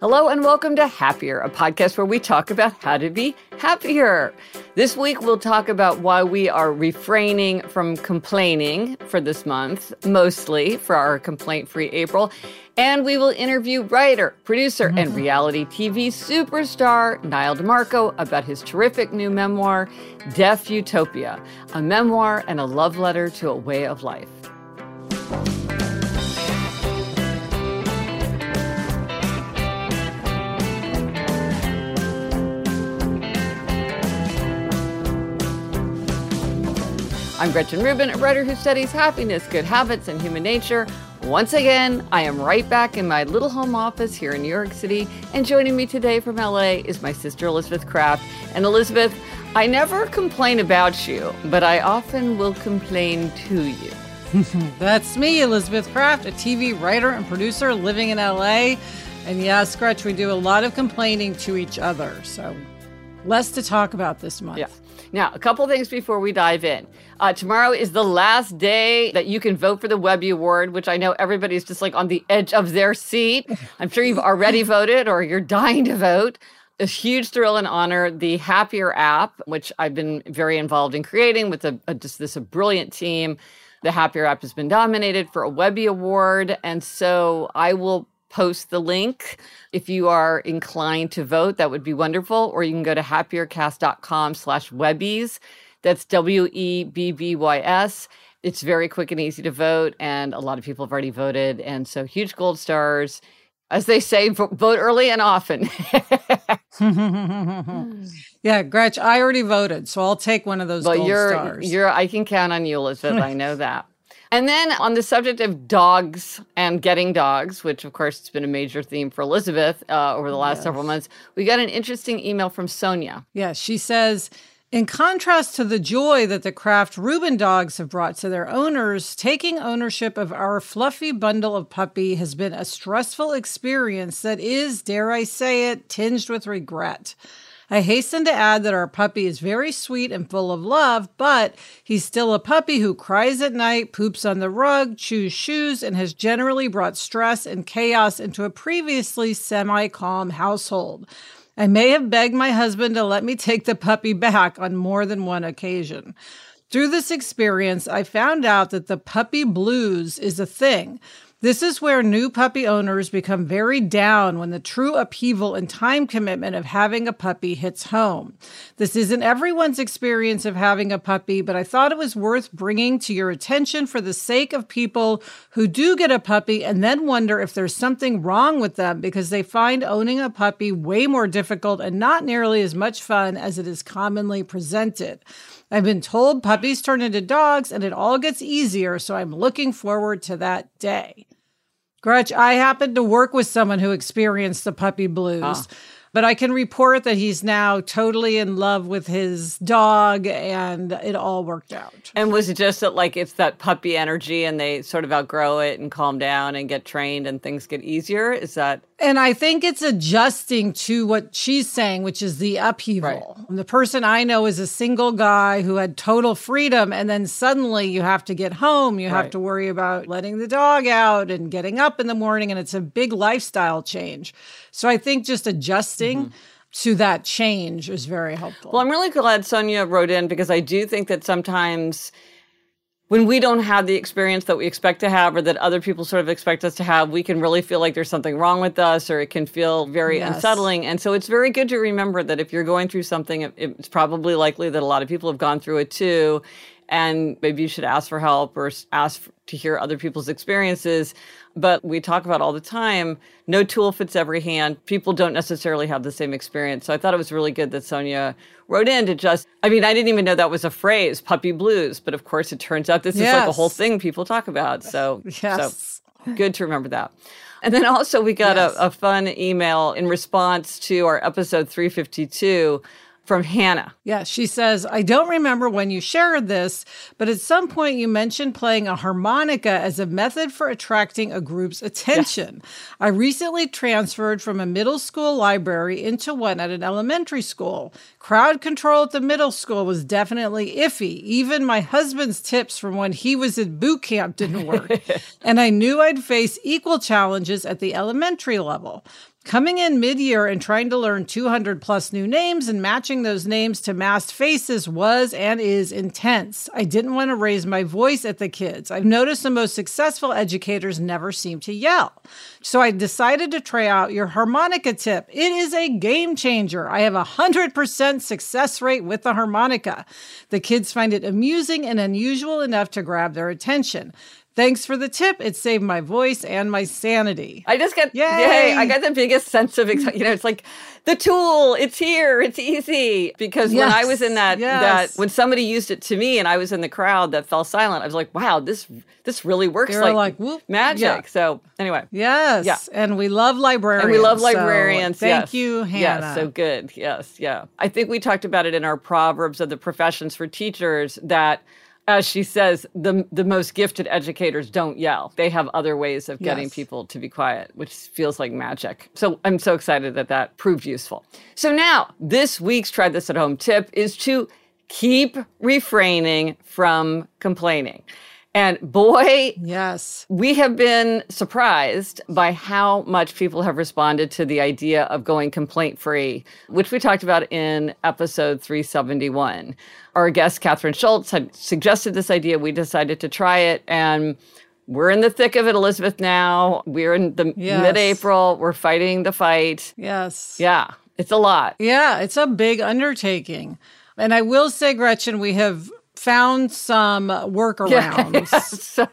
Hello and welcome to Happier, a podcast where we talk about how to be happier. This week we'll talk about why we are refraining from complaining for this month, mostly for our complaint free April. And we will interview writer, producer, and mm-hmm. reality TV superstar Nyle DiMarco about his terrific new memoir, Deaf Utopia, a memoir and a love letter to a way of life. I'm Gretchen Rubin, a writer who studies happiness, good habits, and human nature. Once again, I am right back in my little home office here in New York City, and joining me today from LA is my sister Elizabeth Craft. And Elizabeth, I never complain about you, but I often will complain to you. That's me, Elizabeth Craft, a TV writer and producer living in LA. And yes, Gretch, we do a lot of complaining to each other. So less to talk about this month. Yeah. Now, a couple things before we dive in. Uh, tomorrow is the last day that you can vote for the Webby Award, which I know everybody's just like on the edge of their seat. I'm sure you've already voted or you're dying to vote. A huge thrill and honor. The Happier app, which I've been very involved in creating with a, a just this a brilliant team. The Happier app has been nominated for a Webby Award, and so I will post the link. If you are inclined to vote, that would be wonderful. Or you can go to happiercast.com slash webbies. That's W E B B Y S. It's very quick and easy to vote, and a lot of people have already voted. And so, huge gold stars. As they say, vote early and often. yeah, Gretch, I already voted, so I'll take one of those gold you're, stars. You're, I can count on you, Elizabeth. I know that. And then on the subject of dogs and getting dogs, which of course has been a major theme for Elizabeth uh, over the last yes. several months, we got an interesting email from Sonia. Yes, she says, in contrast to the joy that the Craft Rubin dogs have brought to their owners, taking ownership of our fluffy bundle of puppy has been a stressful experience that is, dare I say it, tinged with regret. I hasten to add that our puppy is very sweet and full of love, but he's still a puppy who cries at night, poops on the rug, chews shoes, and has generally brought stress and chaos into a previously semi calm household. I may have begged my husband to let me take the puppy back on more than one occasion. Through this experience, I found out that the puppy blues is a thing. This is where new puppy owners become very down when the true upheaval and time commitment of having a puppy hits home. This isn't everyone's experience of having a puppy, but I thought it was worth bringing to your attention for the sake of people who do get a puppy and then wonder if there's something wrong with them because they find owning a puppy way more difficult and not nearly as much fun as it is commonly presented. I've been told puppies turn into dogs and it all gets easier, so I'm looking forward to that day. Gretch, I happened to work with someone who experienced the puppy blues. Ah. But I can report that he's now totally in love with his dog and it all worked out. And was it just that, like, it's that puppy energy and they sort of outgrow it and calm down and get trained and things get easier? Is that And I think it's adjusting to what she's saying, which is the upheaval. The person I know is a single guy who had total freedom, and then suddenly you have to get home. You have to worry about letting the dog out and getting up in the morning, and it's a big lifestyle change. So I think just adjusting mm-hmm. to that change is very helpful. Well, I'm really glad Sonia wrote in because I do think that sometimes when we don't have the experience that we expect to have or that other people sort of expect us to have, we can really feel like there's something wrong with us or it can feel very Yes. unsettling. And so it's very good to remember that if you're going through something, it's probably likely that a lot of people have gone through it too. And maybe you should ask for help or ask to hear other people's experiences. But we talk about all the time no tool fits every hand. People don't necessarily have the same experience. So I thought it was really good that Sonia wrote in to just, I mean, I didn't even know that was a phrase, puppy blues. But of course, it turns out this is like a whole thing people talk about. So, Yes. so good to remember that. And then also, we got Yes. a, a fun email in response to our episode 352 from Hannah. Yeah, she says, I don't remember when you shared this, but at some point you mentioned playing a harmonica as a method for attracting a group's attention. I recently transferred from a middle school library into one at an elementary school. Crowd control at the middle school was definitely iffy. Even my husband's tips from when he was at boot camp didn't work. and I knew I'd face equal challenges at the elementary level. Coming in mid year and trying to learn 200 plus new names and matching those names to masked faces was and is intense. I didn't want to raise my voice at the kids. I've noticed the most successful educators never seem to yell. So I decided to try out your harmonica tip. It is a game changer. I have a 100% success rate with the harmonica. The kids find it amusing and unusual enough to grab their attention. Thanks for the tip. It saved my voice and my sanity. I just get Yay! yay! I got the biggest sense of excitement. You know, it's like the tool. It's here. It's easy. Because when I was in that Yes. that when somebody used it to me and I was in the crowd that fell silent, I was like, wow, this this really works They were like, like, whoop, magic. yeah. So anyway. Yes. Yeah. And we love librarians. And we love so librarians. thank yes. you, Hannah. Yes, so good. Yes, yeah. I think we talked about it in our Proverbs of the Professions for Teachers that, as she says, the the most gifted educators don't yell. They have other ways of getting Yes. people to be quiet, which feels like magic. So I'm so excited that that proved useful. So now this week's try this at home tip is to keep refraining from complaining. And boy, Yes. we have been surprised by how much people have responded to the idea of going complaint free, which we talked about in episode 371. Our guest, Kathryn Schulz, had suggested this idea. We decided to try it, and we're in the thick of it, Elizabeth, now. We're in the Yes. mid April. We're fighting the fight. Yes. Yeah, it's a lot. Yeah, it's a big undertaking. And I will say, Gretchen, we have found some workarounds. So,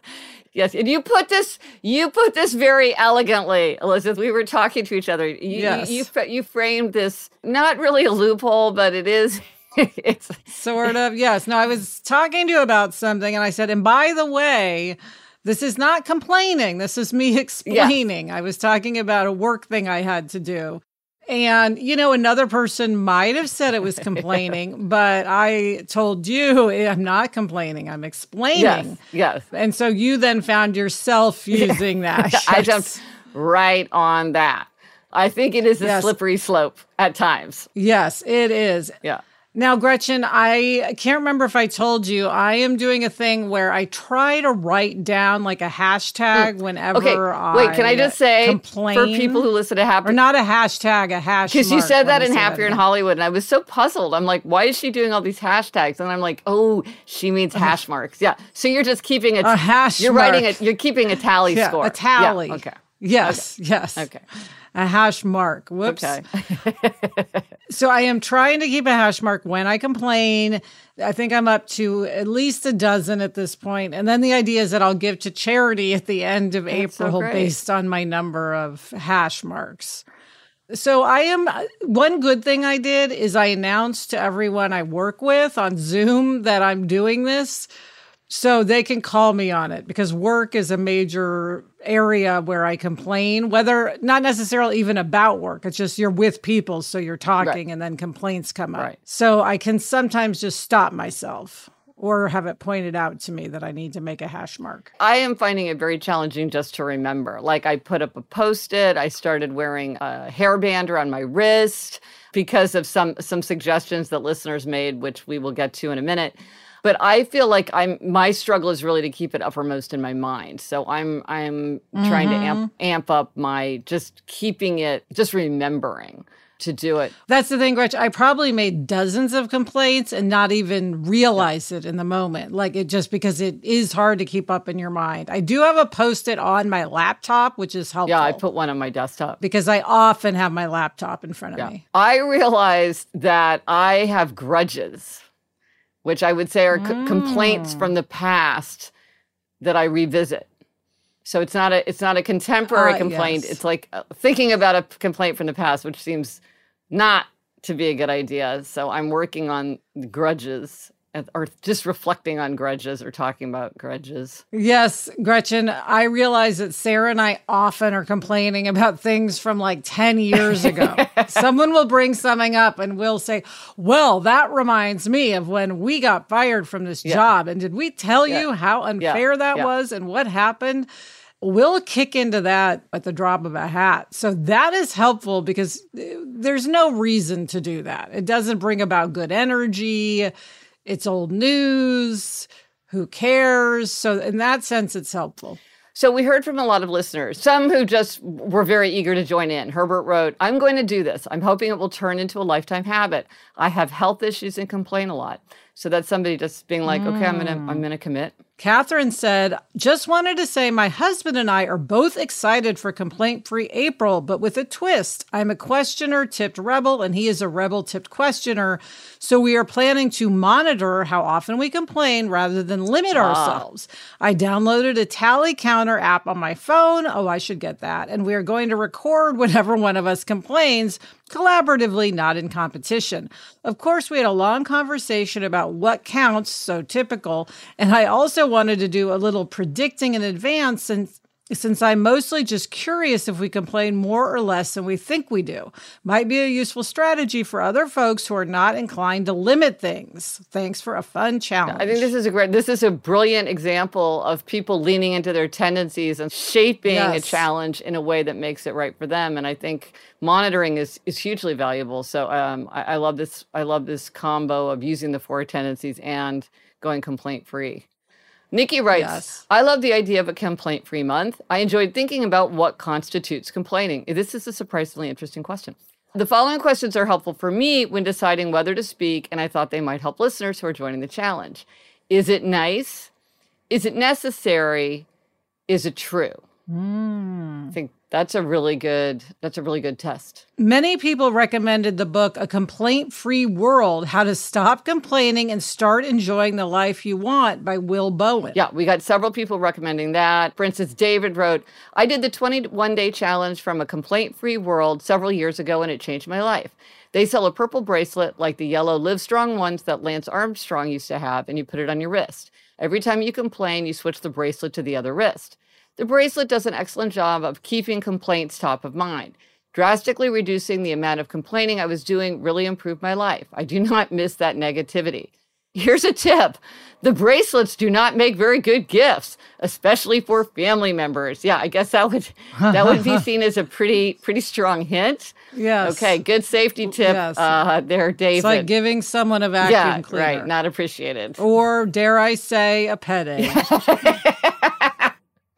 yes, and you put this you put this very elegantly, Elizabeth. We were talking to each other. You, Yes. you, you, you framed this not really a loophole, but it is. it's Sort of. Yes. No, I was talking to you about something and I said, and by the way, this is not complaining. This is me explaining. I was talking about a work thing I had to do. And, you know, another person might have said it was complaining, but I told you eh, I'm not complaining. I'm explaining. yes, yes. And so you then found yourself using that. I jumped right on that. I think it is a Yes. slippery slope at times. Yes, it is. Yeah. Now, Gretchen, I can't remember if I told you, I am doing a thing where I try to write down like a hashtag hmm. whenever Okay. I Wait, can I just say complain, for people who listen to Happy or not a hashtag, a hash Because you said that in Happier in. Hollywood, and I was so puzzled. I'm like, why is she doing all these hashtags? And I'm like, oh, she means uh-huh. hash marks. Yeah. So you're just keeping a, A hash You're writing mark. it. You're keeping a tally Yeah, score. a tally. Yeah, okay. Yes, yes. Okay. A hash mark. Whoops. Okay. So I am trying to keep a hash mark when I complain. I think I'm up to at least a dozen at this point. And then the idea is that I'll give to charity at the end of That's April great. based on my number of hash marks. So I am one good thing I did is I announced to everyone I work with on Zoom that I'm doing this so they can call me on it because work is a major area where I complain, whether not necessarily even about work. It's just you're with people, so you're talking right. and then complaints come up. Right. So I can sometimes just stop myself or have it pointed out to me that I need to make a hash mark? I am finding it very challenging just to remember. Like I put up a post it, I started wearing a hairband around my wrist because of some some suggestions that listeners made, which we will get to in a minute. But I feel like I'm my struggle is really to keep it uppermost in my mind. So I'm I'm mm-hmm. trying to amp mm-hmm. amp up my just keeping it just remembering to do it. That's the thing, Gretchen. I probably made dozens of complaints and not even realize it in the moment. Like it just because it is hard to keep up in your mind. I do have a post it on my laptop, which is helpful. Yeah, I put one on my desktop because I often have my laptop in front of yeah. me. I realized that I have grudges, which I would say are mm. c- complaints from the past that I revisit. So it's not a it's not a contemporary uh, complaint. Yes. It's like uh, thinking about a complaint from the past, which seems not to be a good idea. So I'm working on grudges or just reflecting on grudges or talking about grudges. Yes, Gretchen, I realize that Sarah and I often are complaining about things from like 10 years ago. Someone will bring something up and we'll say, Well, that reminds me of when we got fired from this yeah. job. And did we tell yeah. you how unfair yeah. that was and what happened? we'll kick into that at the drop of a hat. So that is helpful because uh, there's no reason to do that. It doesn't bring about good energy. It's old news. Who cares? So, in that sense, it's helpful. So we heard from a lot of listeners, some who just were very eager to join in. Herbert wrote, I'm going to do this. I'm hoping it will turn into a lifetime habit. I have health issues and complain a lot. So that's somebody just being like, mm. okay, I'm gonna I'm mm. gonna commit. Catherine said, just wanted to say my husband and I are both excited for complaint free April, but with a twist. I'm a questioner tipped rebel, and he is a rebel tipped questioner. So we are planning to monitor how often we complain rather than limit ah. ourselves. I downloaded a tally counter app on my phone. Oh, I should get that. And we are going to record whenever one of us complains collaboratively, not in competition. Of course, we had a long conversation about what counts, so typical, and I also wanted to do a little predicting in advance since since I'm mostly just curious if we complain more or less than we think we do. Might be a useful strategy for other folks who are not inclined to limit things. Thanks for a fun challenge. I think this is a great this is a brilliant example of people leaning into their tendencies and shaping yes. a challenge in a way that makes it right for them. And I think monitoring is is hugely valuable. So um, I, I love this I love this combo of using the four tendencies and going complaint free. Nikki writes, yes. I love the idea of a complaint free month. I enjoyed thinking about what constitutes complaining. This is a surprisingly interesting question. The following questions are helpful for me when deciding whether to speak, and I thought they might help listeners who are joining the challenge. Is it nice? Is it necessary? Is it true? Mm. I think that's a really good that's a really good test. Many people recommended the book A Complaint-Free World: How to Stop Complaining and Start Enjoying the Life You Want by Will Bowen. Yeah, we got several people recommending that. For instance, David wrote, "I did the 21-day challenge from A Complaint-Free World several years ago and it changed my life." They sell a purple bracelet like the yellow Livestrong ones that Lance Armstrong used to have and you put it on your wrist. Every time you complain, you switch the bracelet to the other wrist. The bracelet does an excellent job of keeping complaints top of mind. Drastically reducing the amount of complaining I was doing really improved my life. I do not miss that negativity. Here's a tip. The bracelets do not make very good gifts, especially for family members. Yeah, I guess that would that would be seen as a pretty pretty strong hint. Yes. Okay, good safety tip yes. uh, there, David. It's like giving someone a vacuum yeah, cleaner. right. Not appreciated. Or dare I say, a pet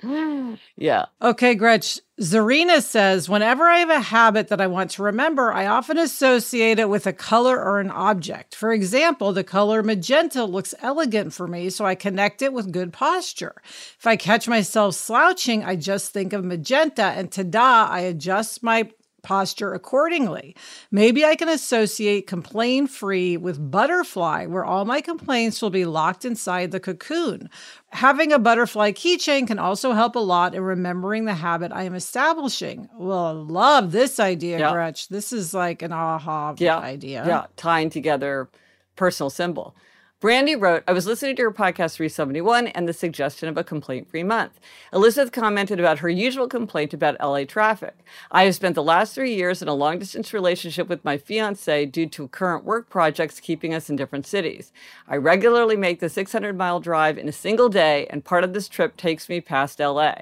yeah. Okay, Gretch. Zarina says, whenever I have a habit that I want to remember, I often associate it with a color or an object. For example, the color magenta looks elegant for me, so I connect it with good posture. If I catch myself slouching, I just think of magenta, and ta-da, I adjust my posture accordingly. Maybe I can associate complain free with butterfly, where all my complaints will be locked inside the cocoon. Having a butterfly keychain can also help a lot in remembering the habit I am establishing. Well, I love this idea, yeah. Gretch. This is like an aha yeah. idea. Yeah, tying together personal symbol. Brandy wrote, I was listening to your podcast 371 and the suggestion of a complaint free month. Elizabeth commented about her usual complaint about LA traffic. I have spent the last three years in a long distance relationship with my fiance due to current work projects keeping us in different cities. I regularly make the 600 mile drive in a single day, and part of this trip takes me past LA.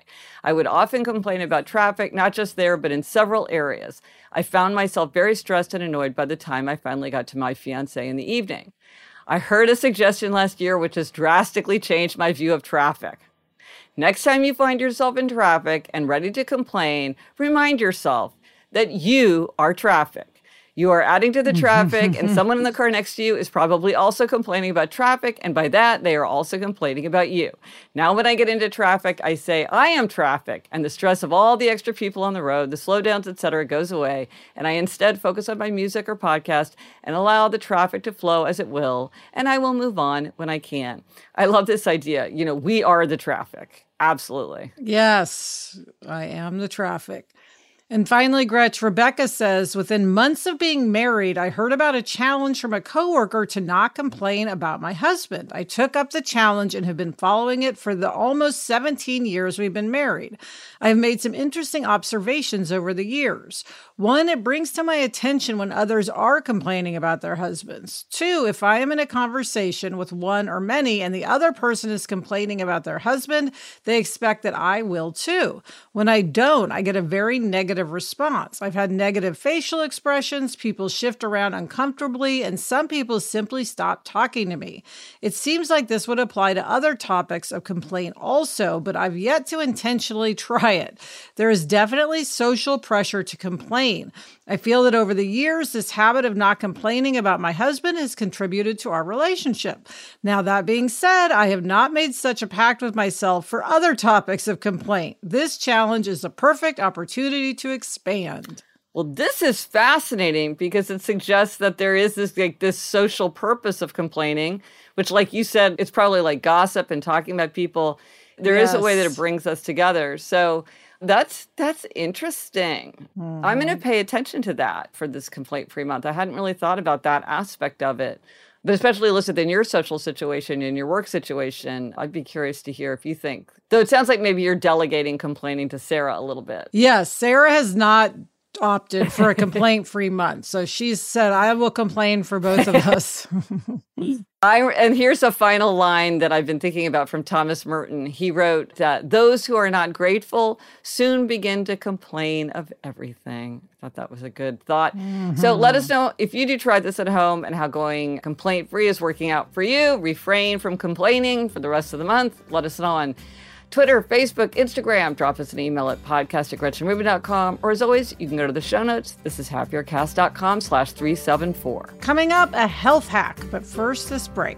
I would often complain about traffic, not just there, but in several areas. I found myself very stressed and annoyed by the time I finally got to my fiance in the evening. I heard a suggestion last year which has drastically changed my view of traffic. Next time you find yourself in traffic and ready to complain, remind yourself that you are traffic. You are adding to the traffic, and someone in the car next to you is probably also complaining about traffic, and by that, they are also complaining about you. Now, when I get into traffic, I say, I am traffic, and the stress of all the extra people on the road, the slowdowns, etc., goes away, and I instead focus on my music or podcast and allow the traffic to flow as it will, and I will move on when I can. I love this idea. You know, we are the traffic. Absolutely. Yes, I am the traffic. And finally, Gretch, Rebecca says, within months of being married, I heard about a challenge from a coworker to not complain about my husband. I took up the challenge and have been following it for the almost 17 years we've been married. I have made some interesting observations over the years. One, it brings to my attention when others are complaining about their husbands. Two, if I am in a conversation with one or many and the other person is complaining about their husband, they expect that I will too. When I don't, I get a very negative response. I've had negative facial expressions, people shift around uncomfortably, and some people simply stop talking to me. It seems like this would apply to other topics of complaint also, but I've yet to intentionally try it. There is definitely social pressure to complain complain. I feel that over the years, this habit of not complaining about my husband has contributed to our relationship. Now, that being said, I have not made such a pact with myself for other topics of complaint. This challenge is a perfect opportunity to expand. Well, this is fascinating because it suggests that there is this like this social purpose of complaining, which, like you said, it's probably like gossip and talking about people. There yes. is a way that it brings us together. So that's that's interesting. Mm-hmm. I'm going to pay attention to that for this complaint free month. I hadn't really thought about that aspect of it. But especially listed in your social situation, in your work situation, I'd be curious to hear if you think. Though it sounds like maybe you're delegating complaining to Sarah a little bit. Yes, Sarah has not opted for a complaint free month. So she said, I will complain for both of us. I, and here's a final line that I've been thinking about from Thomas Merton. He wrote that those who are not grateful soon begin to complain of everything. I thought that was a good thought. Mm-hmm. So let us know if you do try this at home and how going complaint free is working out for you. Refrain from complaining for the rest of the month. Let us know on Twitter, Facebook, Instagram. Drop us an email at podcast at gretchenrubin.com. Or as always, you can go to the show notes. This is happiercast.com slash 374. Coming up, a health hack. But first, this break.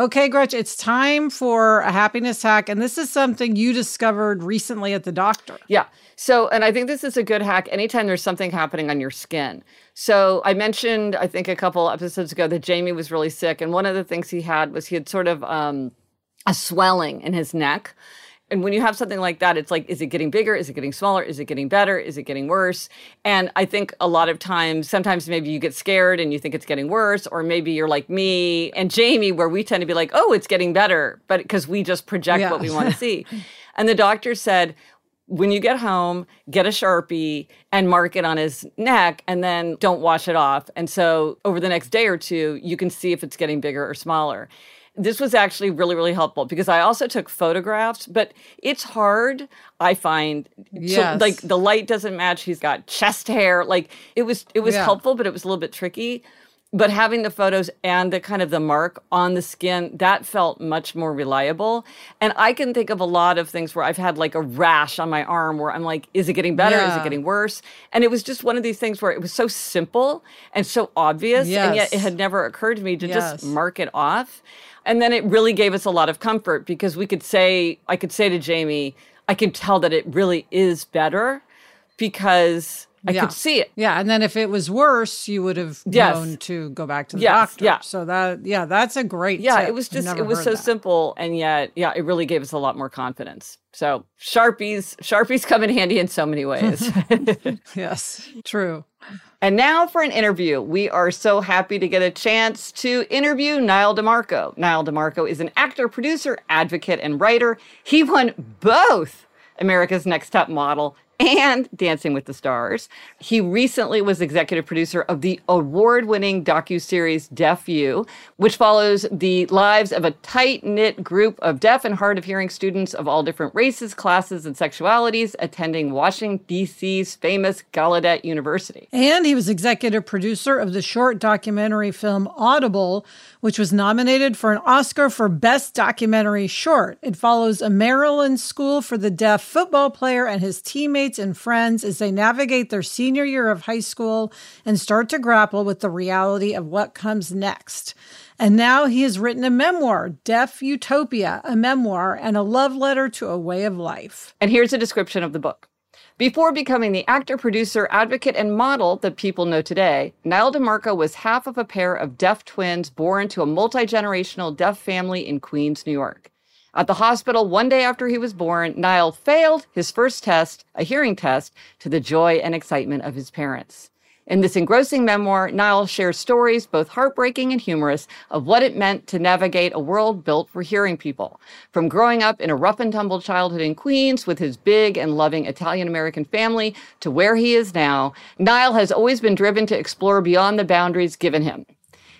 Okay, Gretchen, it's time for a happiness hack. And this is something you discovered recently at the doctor. Yeah. So, and I think this is a good hack anytime there's something happening on your skin. So, I mentioned, I think a couple episodes ago, that Jamie was really sick. And one of the things he had was he had sort of um, a swelling in his neck. And when you have something like that, it's like, is it getting bigger? Is it getting smaller? Is it getting better? Is it getting worse? And I think a lot of times, sometimes maybe you get scared and you think it's getting worse, or maybe you're like me and Jamie, where we tend to be like, oh, it's getting better, but because we just project yeah. what we want to see. and the doctor said, when you get home, get a Sharpie and mark it on his neck and then don't wash it off. And so over the next day or two, you can see if it's getting bigger or smaller this was actually really really helpful because i also took photographs but it's hard i find yes. like the light doesn't match he's got chest hair like it was it was yeah. helpful but it was a little bit tricky but having the photos and the kind of the mark on the skin that felt much more reliable and i can think of a lot of things where i've had like a rash on my arm where i'm like is it getting better yeah. is it getting worse and it was just one of these things where it was so simple and so obvious yes. and yet it had never occurred to me to yes. just mark it off and then it really gave us a lot of comfort because we could say, I could say to Jamie, I can tell that it really is better because I yeah. could see it. Yeah. And then if it was worse, you would have yes. known to go back to the yes. doctor. Yeah. So that, yeah, that's a great Yeah. Tip. It was just, it was so that. simple. And yet, yeah, it really gave us a lot more confidence. So Sharpies, Sharpies come in handy in so many ways. yes. True. And now for an interview. We are so happy to get a chance to interview Nyle DiMarco. Nyle DiMarco is an actor, producer, advocate, and writer. He won both America's Next Top Model and Dancing with the Stars. He recently was executive producer of the award-winning docu-series Deaf U, which follows the lives of a tight-knit group of deaf and hard of hearing students of all different races, classes, and sexualities attending Washington D.C.'s famous Gallaudet University. And he was executive producer of the short documentary film Audible, which was nominated for an Oscar for Best Documentary Short. It follows a Maryland school for the deaf football player and his teammates and friends as they navigate their senior year of high school and start to grapple with the reality of what comes next. And now he has written a memoir, Deaf Utopia, a memoir and a love letter to a way of life. And here's a description of the book. Before becoming the actor, producer, advocate, and model that people know today, Nyle DiMarco was half of a pair of deaf twins born to a multi generational deaf family in Queens, New York. At the hospital one day after he was born, Nyle failed his first test, a hearing test, to the joy and excitement of his parents. In this engrossing memoir, Nyle shares stories, both heartbreaking and humorous, of what it meant to navigate a world built for hearing people. From growing up in a rough and tumble childhood in Queens with his big and loving Italian American family to where he is now, Nyle has always been driven to explore beyond the boundaries given him.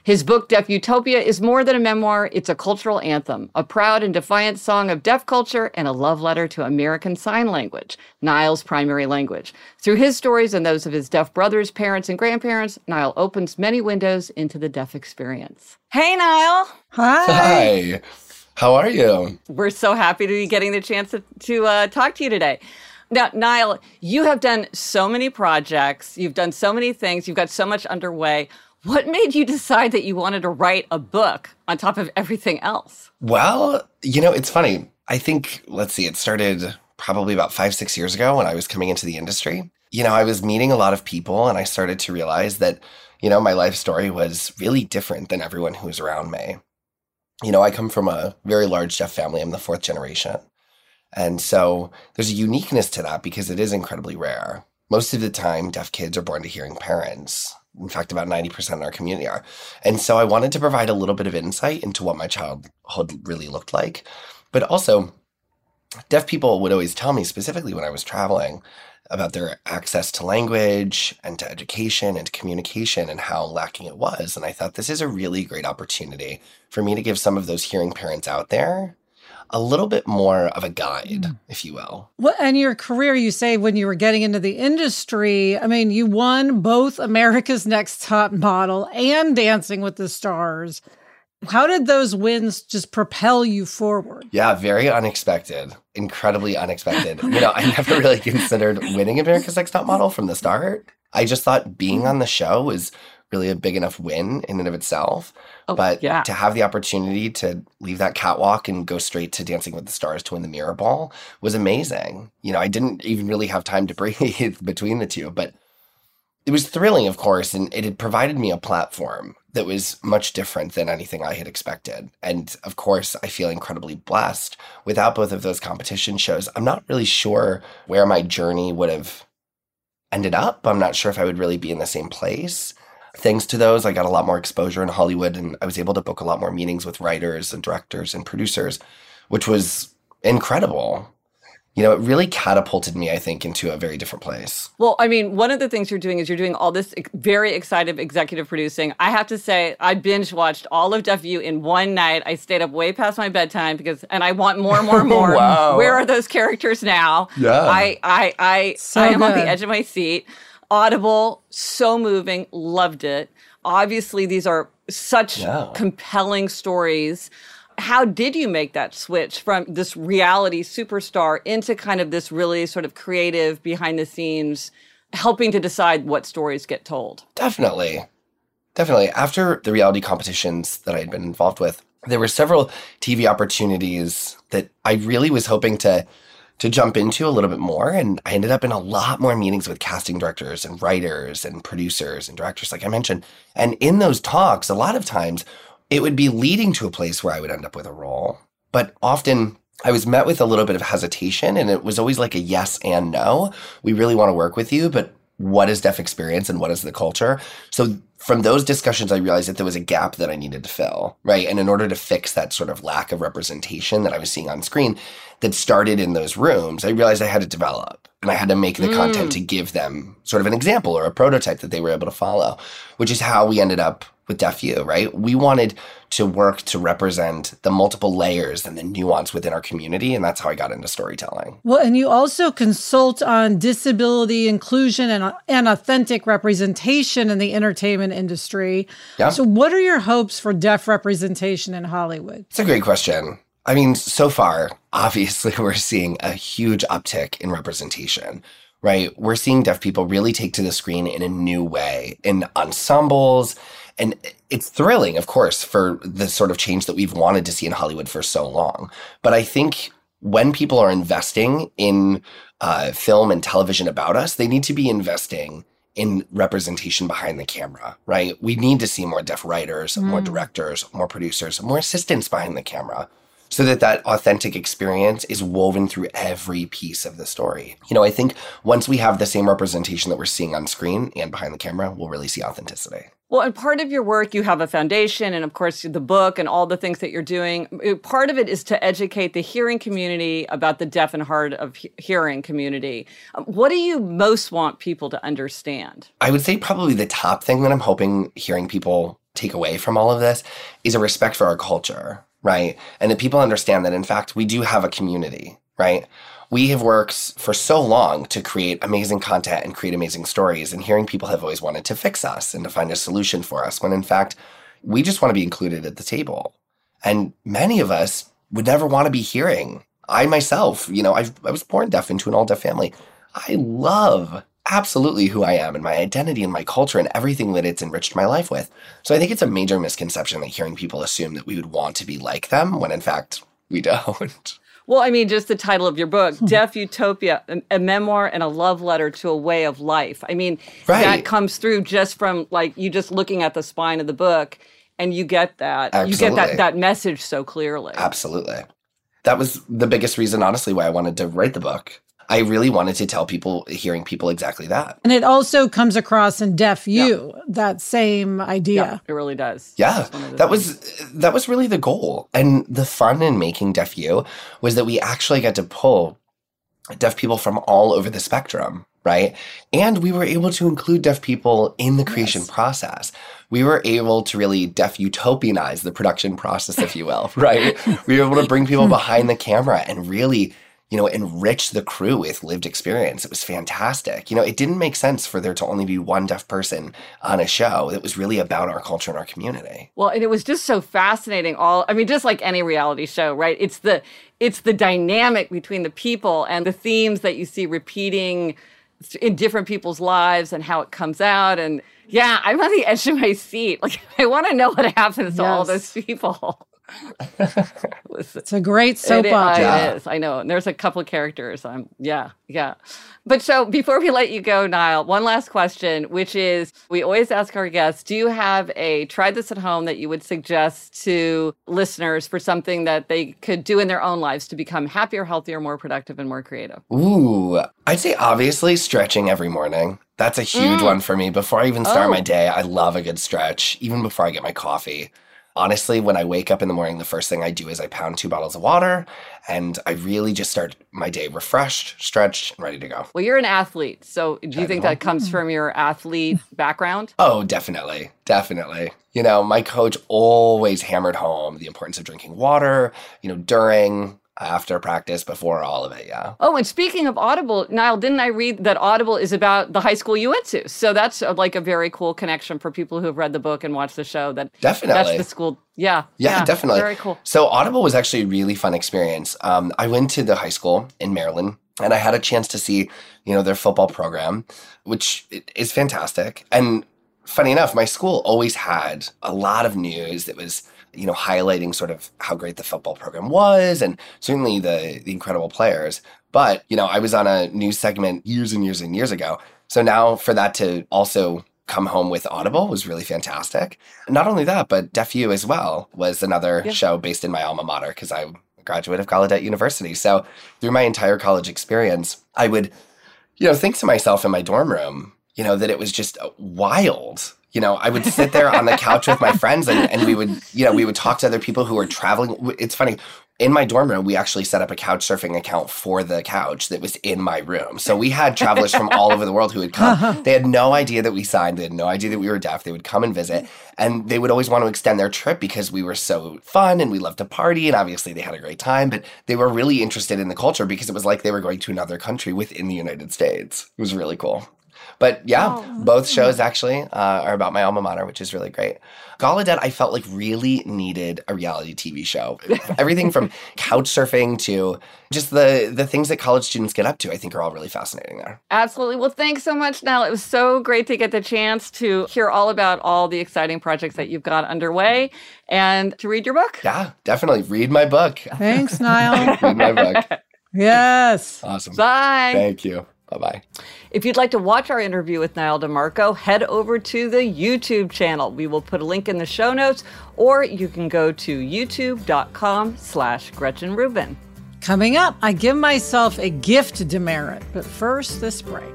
His book, Deaf Utopia, is more than a memoir, it's a cultural anthem, a proud and defiant song of deaf culture, and a love letter to American Sign Language, Nyle's primary language. Through his stories and those of his deaf brothers, parents, and grandparents, Nyle opens many windows into the deaf experience. Hey, Nyle. Hi. Hi. How are you? We're so happy to be getting the chance to, to uh, talk to you today. Now, Nyle, you have done so many projects, you've done so many things, you've got so much underway. What made you decide that you wanted to write a book on top of everything else? Well, you know, it's funny. I think, let's see, it started probably about five, six years ago when I was coming into the industry. you know, I was meeting a lot of people and I started to realize that, you know, my life story was really different than everyone who was around me. You know, I come from a very large deaf family. I'm the fourth generation. And so there's a uniqueness to that because it is incredibly rare. Most of the time, deaf kids are born to hearing parents. In fact, about 90% in our community are. And so I wanted to provide a little bit of insight into what my childhood really looked like. But also, deaf people would always tell me, specifically when I was traveling, about their access to language and to education and to communication and how lacking it was. And I thought this is a really great opportunity for me to give some of those hearing parents out there a little bit more of a guide, mm. if you will. Well, and your career, you say when you were getting into the industry, I mean, you won both America's Next Top Model and Dancing with the Stars. How did those wins just propel you forward? Yeah, very unexpected, incredibly unexpected. you know, I never really considered winning America's Next Top Model from the start. I just thought being on the show was really a big enough win in and of itself. Oh, but yeah. to have the opportunity to leave that catwalk and go straight to Dancing with the Stars to win the Mirror Ball was amazing. You know, I didn't even really have time to breathe between the two, but it was thrilling, of course, and it had provided me a platform that was much different than anything I had expected. And of course, I feel incredibly blessed. Without both of those competition shows, I'm not really sure where my journey would have ended up. I'm not sure if I would really be in the same place thanks to those, I got a lot more exposure in Hollywood and I was able to book a lot more meetings with writers and directors and producers, which was incredible. You know, it really catapulted me, I think, into a very different place. Well, I mean, one of the things you're doing is you're doing all this very excited executive producing. I have to say, I binge watched all of Deaf U in one night. I stayed up way past my bedtime because, and I want more, more, more. wow. Where are those characters now? Yeah. I, I, I, so I am good. on the edge of my seat. Audible, so moving, loved it. Obviously, these are such yeah. compelling stories. How did you make that switch from this reality superstar into kind of this really sort of creative behind the scenes, helping to decide what stories get told? Definitely. Definitely. After the reality competitions that I had been involved with, there were several TV opportunities that I really was hoping to to jump into a little bit more. And I ended up in a lot more meetings with casting directors and writers and producers and directors, like I mentioned. And in those talks, a lot of times it would be leading to a place where I would end up with a role. But often I was met with a little bit of hesitation and it was always like a yes and no. We really want to work with you, but what is deaf experience and what is the culture? So from those discussions, I realized that there was a gap that I needed to fill, right? And in order to fix that sort of lack of representation that I was seeing on screen that started in those rooms, I realized I had to develop and I had to make the mm. content to give them sort of an example or a prototype that they were able to follow, which is how we ended up with Deaf U, right? We wanted to work to represent the multiple layers and the nuance within our community. And that's how I got into storytelling. Well, and you also consult on disability inclusion and, and authentic representation in the entertainment industry. Yeah. So, what are your hopes for deaf representation in Hollywood? It's a great question. I mean, so far, obviously, we're seeing a huge uptick in representation right? We're seeing deaf people really take to the screen in a new way in ensembles, and it's thrilling, of course, for the sort of change that we've wanted to see in Hollywood for so long. But I think when people are investing in uh, film and television about us, they need to be investing in representation behind the camera, right? We need to see more deaf writers, mm. more directors, more producers, more assistants behind the camera so that that authentic experience is woven through every piece of the story. You know, I think once we have the same representation that we're seeing on screen and behind the camera, we'll really see authenticity. Well, and part of your work, you have a foundation, and of course, the book and all the things that you're doing. Uh, part of it is to educate the hearing community about the deaf and hard of he- hearing community. Um, what do you most want people to understand? I would say probably the top thing that I'm hoping hearing people take away from all of this is a respect for our culture, right? And that people understand that, in fact, we do have a community, right? we have worked for so long to create amazing content and create amazing stories. And hearing people have always wanted to fix us and to find a solution for us, when in fact, we just want to be included at the table. And many of us would never want to be hearing. I myself, you know, I've, I was born deaf into an all deaf family. I love absolutely who I am and my identity and my culture and everything that it's enriched my life with. So I think it's a major misconception that hearing people assume that we would want to be like them when in fact we don't. Well, I mean, just the title of your book, Deaf Utopia, a, a memoir and a love letter to a way of life. I mean, Right. that comes through just from like you just looking at the spine of the book and you get that. You get that that message so clearly. Absolutely. That was the biggest reason, honestly, why I wanted to write the book. I really wanted to tell people, hearing people exactly that. And it also comes across in Deaf U, that same idea. Yeah, it really does. Yeah, It's one that things. was that was really the goal, and the fun in making Deaf U was that we actually got to pull deaf people from all over the spectrum, right? And we were able to include deaf people in the creation process. We were able to really deaf utopianize the production process, if you will, right? we were able to bring people behind the camera and really you know, enrich the crew with lived experience. It was fantastic. You know, it didn't make sense for there to only be one deaf person on a show that was really about our culture and our community. Well, and it was just so fascinating. All I mean, just like any reality show, right? It's the it's the dynamic between the people and the themes that you see repeating in different people's lives and how it comes out. And yeah, I'm on the edge of my seat. Like I want to know what happens to all those people. Listen. It's a great soap It, i- opera. Yeah. it is. I know. And there's a couple of characters. Um, yeah, yeah. But so before we let you go, Nyle, one last question, which is we always ask our guests, do you have a try this at home that you would suggest to listeners for something that they could do in their own lives to become happier, healthier, more productive, and more creative? Ooh, I'd say obviously stretching every morning. That's a huge Mm. one for me. Before I even start Oh. my day, I love a good stretch, even before I get my coffee. Honestly, when I wake up in the morning, the first thing I do is I pound two bottles of water and I really just start my day refreshed, stretched, and ready to go. Well, you're an athlete. So do you think that comes from your athlete background? Oh, definitely. Definitely. You know, my coach always hammered home the importance of drinking water, you know, during, after practice, before all of it. Yeah. Oh, and speaking of Audible, Nyle, didn't I read that Audible is about the high school you went to? So that's uh, like a very cool connection for people who have read the book and watched the show. That Definitely. that's the school. Yeah, Yeah, definitely. Very cool. So Audible was actually a really fun experience. Um, I went to the high school in Maryland and I had a chance to see, you know, their football program, which is fantastic. And funny enough, my school always had a lot of news that was, you know, highlighting sort of how great the football program was and certainly the, the incredible players. But, you know, I was on a news segment years and years and years ago. So now for that to also come home with Audible was really fantastic. Not only that, but Deaf U as well was another Yeah. show based in my alma mater because I'm a graduate of Gallaudet University. So through my entire college experience, I would, you know, think to myself in my dorm room, you know, that it was just wild. You know, I would sit there on the couch with my friends and, and we would, you know, we would talk to other people who were traveling. It's funny. In my dorm room, we actually set up a couch surfing account for the couch that was in my room. So we had travelers from all over the world who would come. They had no idea that we signed. They had no idea that we were deaf. They would come and visit. And they would always want to extend their trip because we were so fun and we loved to party. And obviously they had a great time. But they were really interested in the culture because it was like they were going to another country within the United States. It was really cool. But yeah, both shows actually uh, are about my alma mater, which is really great. Gallaudet, I felt like really needed a reality TV show. Everything from couch surfing to just the the things that college students get up to, I think are all really fascinating there. Absolutely. Well, thanks so much, Nyle. It was so great to get the chance to hear all about all the exciting projects that you've got underway and to read your book. Yeah, definitely read my book. Thanks, Nyle. read my book. yes. Awesome. Bye. Thank you. Bye bye. If you'd like to watch our interview with Nyle DiMarco, head over to the YouTube channel. We will put a link in the show notes, or you can go to youtube.com slash Gretchen Rubin. Coming up, I give myself a gift demerit. But first, this break.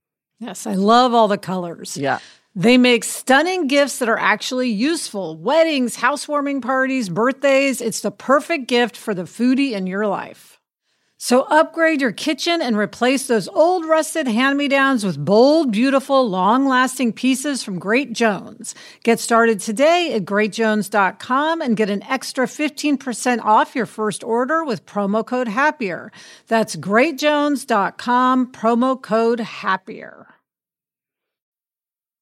Yes, I love all the colors. Yeah. They make stunning gifts that are actually useful. Weddings, housewarming parties, birthdays. It's the perfect gift for the foodie in your life. So upgrade your kitchen and replace those old rusted hand-me-downs with bold, beautiful, long-lasting pieces from Great Jones. Get started today at greatjones.com and get an extra 15% off your first order with promo code HAPPIER. That's greatjones.com, promo code HAPPIER.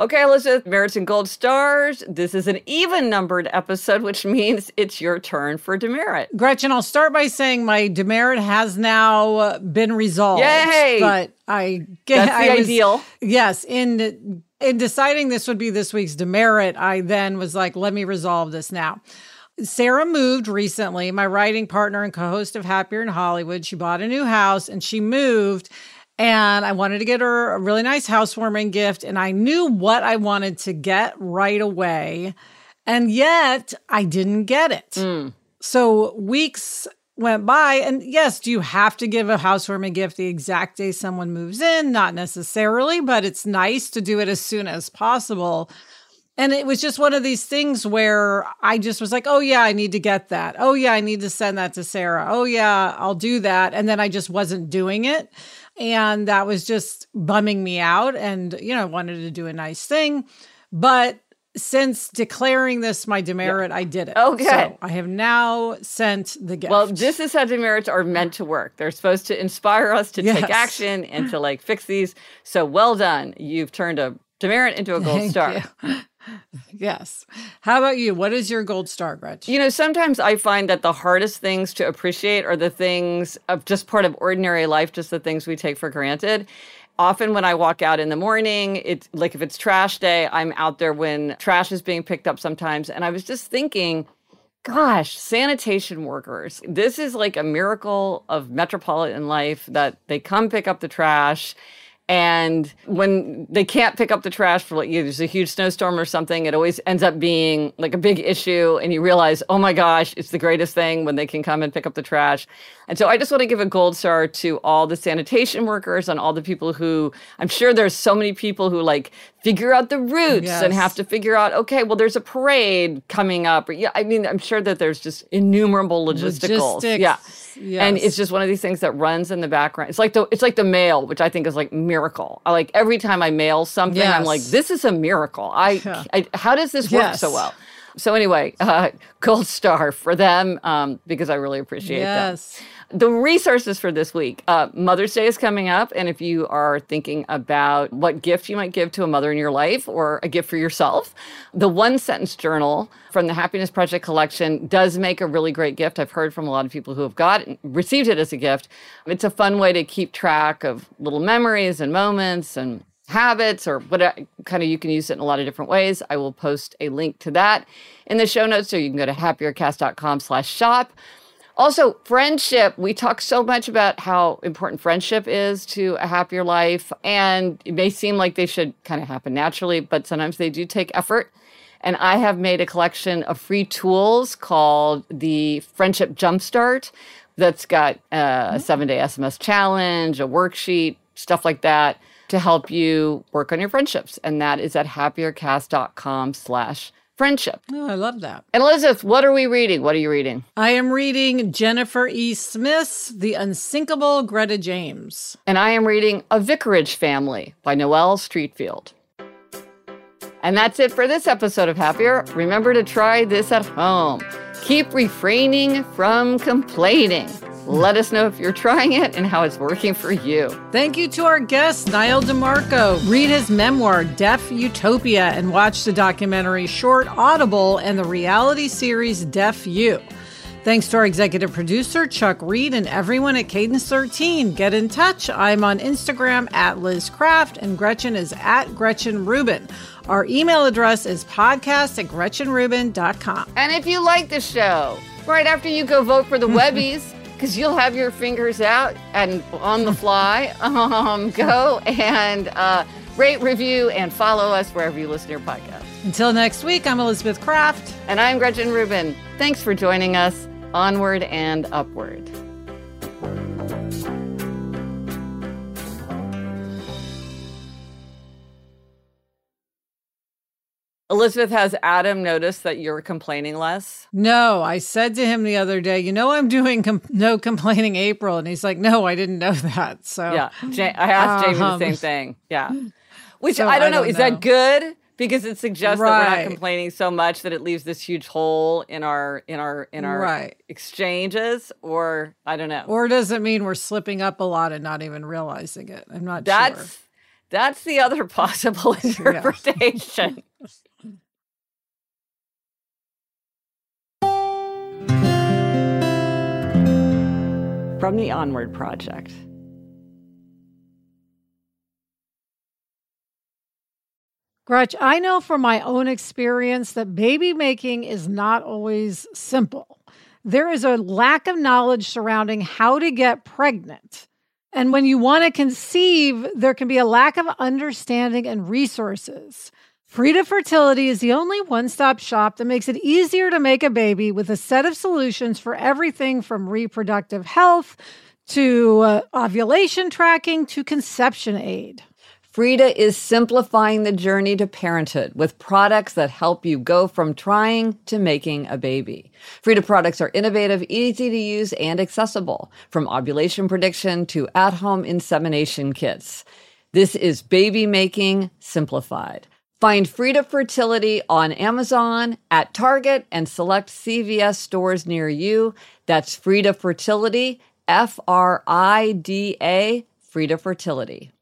Okay, Elizabeth, Merits and Gold Stars. This is an even numbered episode, which means it's your turn for demerit. Gretchen, I'll start by saying my demerit has now uh, been resolved. Yay! But I That's the I was- ideal. Yes, in in deciding this would be this week's demerit, I then was like, let me resolve this now. Sarah moved recently, my writing partner and co-host of Happier in Hollywood. She bought a new house and she moved and I wanted to get her a really nice housewarming gift and I knew what I wanted to get right away. And yet I didn't get it. Hmm. So weeks went by and yes do you have to give a housewarming gift the exact day someone moves in? Not necessarily but it's nice to do it as soon as possible. And it was just one of these things where i just was like oh yeah i need to get that. Oh yeah i need to send that to sarah. Oh yeah i'll do that. And then i just wasn't doing it and that was just bumming me out and you know i wanted to do a nice thing but since declaring this my demerit i did it Okay. so i have now sent the gift Well, this is how demerits are meant to work. They're supposed to inspire us to Yes. take action and to like fix these. So well done. You've turned a demerit into a gold Thank star. you. yes. How about you? What is your gold star, Gretch? You know, sometimes I find that the hardest things to appreciate are the things of just part of ordinary life, just the things we take for granted. Often when I walk out in the morning, it's like if it's trash day, I'm out there when trash is being picked up sometimes. And I was just thinking, gosh, sanitation workers, this is like a miracle of metropolitan life that they come pick up the trash. And when they can't pick up the trash for like there's a huge snowstorm or something, it always ends up being like a big issue. And you realize, oh my gosh, it's the greatest thing when they can come and pick up the trash. And so I just want to give a gold star to all the sanitation workers and all the people who I'm sure there's so many people who like figure out the routes and have to figure out, okay, well, there's a parade coming up. Or, yeah, I mean, I'm sure that there's just innumerable logisticals. Logistics, Yeah. And yes. it's just one of these things that runs in the background. It's like the it's like the mail, which I think is like miracle. I like every time I mail something, I'm like, this is a miracle. I, Yeah. I how does this work so well? So anyway, uh, gold star for them um, because I really appreciate them Yes. the resources for this week uh, mother's day is coming up and if you are thinking about what gift you might give to a mother in your life or a gift for yourself the one sentence journal from the happiness project collection does make a really great gift. I've heard from a lot of people who have got it, received it as a gift. It's a fun way to keep track of little memories and moments and habits or what kind of you can use it in a lot of different ways i will post a link to that in the show notes so you can go to happiercast.com slash shop also, friendship. We talk so much about how important friendship is to a happier life. And it may seem like they should kind of happen naturally, but sometimes they do take effort. And I have made a collection of free tools called the Friendship Jumpstart that's got uh, a seven day SMS challenge, a worksheet, stuff like that to help you work on your friendships. And that is at happiercast.com slash friendship. Oh, I love that. And Elizabeth, what are we reading? What are you reading? I am reading Jennifer E. Smith's The Unsinkable Greta James. and I am reading A Vicarage Family by Noel Streatfeild. And that's it for this episode of Happier. Remember to try this at home. Keep refraining from complaining. Let us know if you're trying it and how it's working for you. Thank you to our guest, Nyle DiMarco. Read his memoir, Deaf Utopia, and watch the documentary Short Audible and the reality series Deaf U. Thanks to our executive producer, Chuck Reed, and everyone at Cadence 13. Get in touch. I'm on Instagram at Liz Craft, and Gretchen is at Gretchen Rubin. Our email address is podcast at GretchenRubin.com. And if you like the show, right after you go vote for the Webbies, because you'll have your fingers out and on the fly, um, go and uh, rate, review, and follow us wherever you listen to your podcast. Until next week, I'm Elizabeth Craft. And I'm Gretchen Rubin. Thanks for joining us. Onward and upward. Elizabeth, has Adam noticed that you're complaining less? No, I said to him the other day, you know, I'm doing com- no complaining April. And he's like, no, I didn't know that. So, yeah, ja- I asked Jamie um, the same thing. Yeah. Which so I, don't I, don't know. Is know. that good? Because it suggests right. that we're not complaining so much that it leaves this huge hole in our in our in our right. exchanges, or I don't know. Or does it mean we're slipping up a lot and not even realizing it? I'm not that's, sure. That's the other possible interpretation. From the Onward Project. Gretch, I know from my own experience that baby making is not always simple. There is a lack of knowledge surrounding how to get pregnant. And when you want to conceive, there can be a lack of understanding and resources. Frida Fertility is the only one stop shop that makes it easier to make a baby with a set of solutions for everything from reproductive health to uh, ovulation tracking to conception aid. Frida is simplifying the journey to parenthood with products that help you go from trying to making a baby. Frida products are innovative, easy to use, and accessible, from ovulation prediction to at home insemination kits. This is baby making simplified. Find Frida Fertility on Amazon, at Target, and select CVS stores near you. That's Frida Fertility, F R I D A, Frida Fertility.